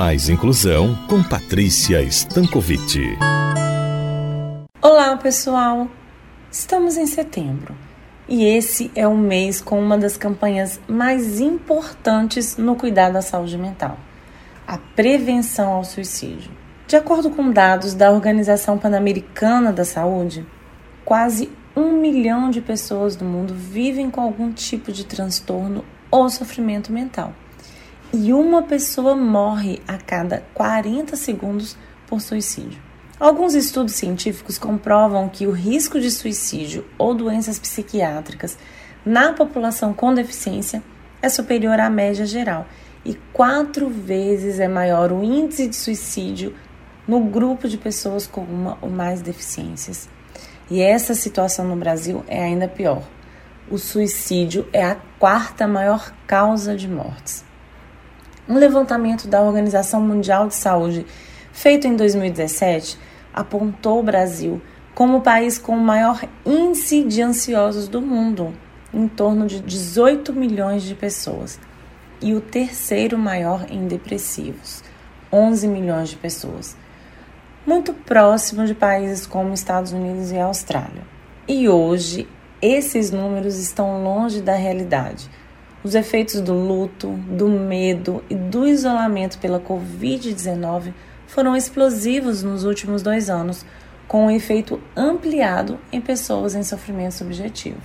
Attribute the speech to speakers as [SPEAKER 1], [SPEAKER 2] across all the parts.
[SPEAKER 1] Mais Inclusão com Patrícia Stankovic.
[SPEAKER 2] Olá, pessoal! Estamos em setembro e esse é o mês com uma das campanhas mais importantes no cuidado da saúde mental: a prevenção ao suicídio. De acordo com dados da Organização Pan-Americana da Saúde, quase um milhão de pessoas do mundo vivem com algum tipo de transtorno ou sofrimento mental. E uma pessoa morre a cada 40 segundos por suicídio. Alguns estudos científicos comprovam que o risco de suicídio ou doenças psiquiátricas na população com deficiência é superior à média geral e quatro vezes é maior o índice de suicídio no grupo de pessoas com uma ou mais deficiências. E essa situação no Brasil é ainda pior. O suicídio é a quarta maior causa de mortes. Um levantamento da Organização Mundial de Saúde, feito em 2017, apontou o Brasil como o país com o maior índice de ansiosos do mundo, em torno de 18 milhões de pessoas, e o terceiro maior em depressivos, 11 milhões de pessoas muito próximo de países como Estados Unidos e Austrália. E hoje, esses números estão longe da realidade. Os efeitos do luto, do medo e do isolamento pela Covid-19 foram explosivos nos últimos dois anos, com um efeito ampliado em pessoas em sofrimento subjetivo.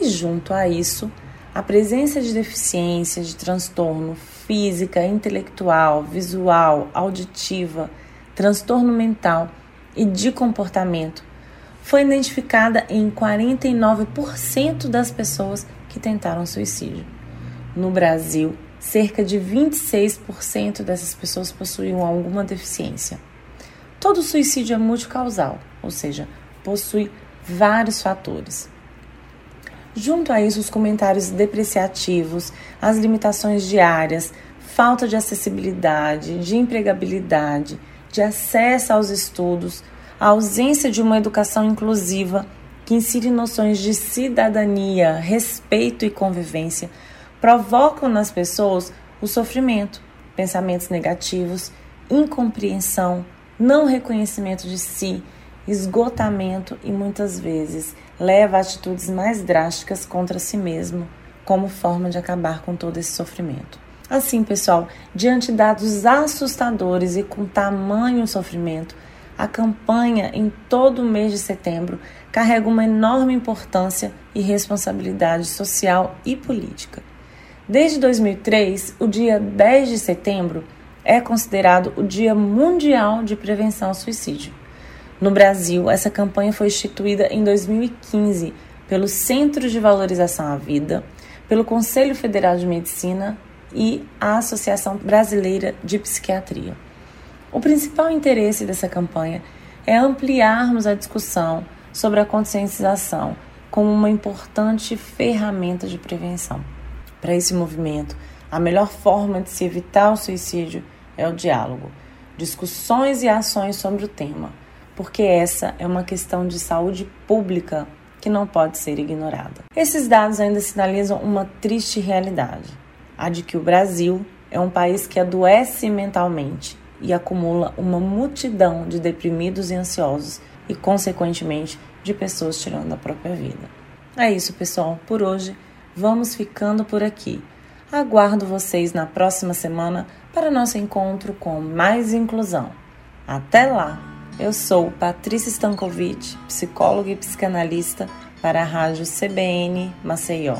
[SPEAKER 2] E junto a isso, a presença de deficiência, de transtorno física, intelectual, visual, auditiva, transtorno mental e de comportamento foi identificada em 49% das pessoas que tentaram suicídio. No Brasil, cerca de 26% dessas pessoas possuíam alguma deficiência. Todo suicídio é multicausal, ou seja, possui vários fatores. Junto a isso, os comentários depreciativos, as limitações diárias, falta de acessibilidade, de empregabilidade, de acesso aos estudos, a ausência de uma educação inclusiva que insire noções de cidadania, respeito e convivência, provocam nas pessoas o sofrimento, pensamentos negativos, incompreensão, não reconhecimento de si, esgotamento e muitas vezes leva a atitudes mais drásticas contra si mesmo, como forma de acabar com todo esse sofrimento. Assim, pessoal, diante de dados assustadores e com tamanho sofrimento, a campanha em todo o mês de setembro carrega uma enorme importância e responsabilidade social e política. Desde 2003, o dia 10 de setembro é considerado o Dia Mundial de Prevenção ao Suicídio. No Brasil, essa campanha foi instituída em 2015 pelo Centro de Valorização à Vida, pelo Conselho Federal de Medicina e a Associação Brasileira de Psiquiatria. O principal interesse dessa campanha é ampliarmos a discussão sobre a conscientização como uma importante ferramenta de prevenção. Para esse movimento, a melhor forma de se evitar o suicídio é o diálogo, discussões e ações sobre o tema, porque essa é uma questão de saúde pública que não pode ser ignorada. Esses dados ainda sinalizam uma triste realidade a de que o Brasil é um país que adoece mentalmente e acumula uma multidão de deprimidos e ansiosos e, consequentemente, de pessoas tirando a própria vida. É isso, pessoal. Por hoje, vamos ficando por aqui. Aguardo vocês na próxima semana para nosso encontro com mais inclusão. Até lá! Eu sou Patrícia Stankovic, psicóloga e psicanalista para a Rádio CBN Maceió.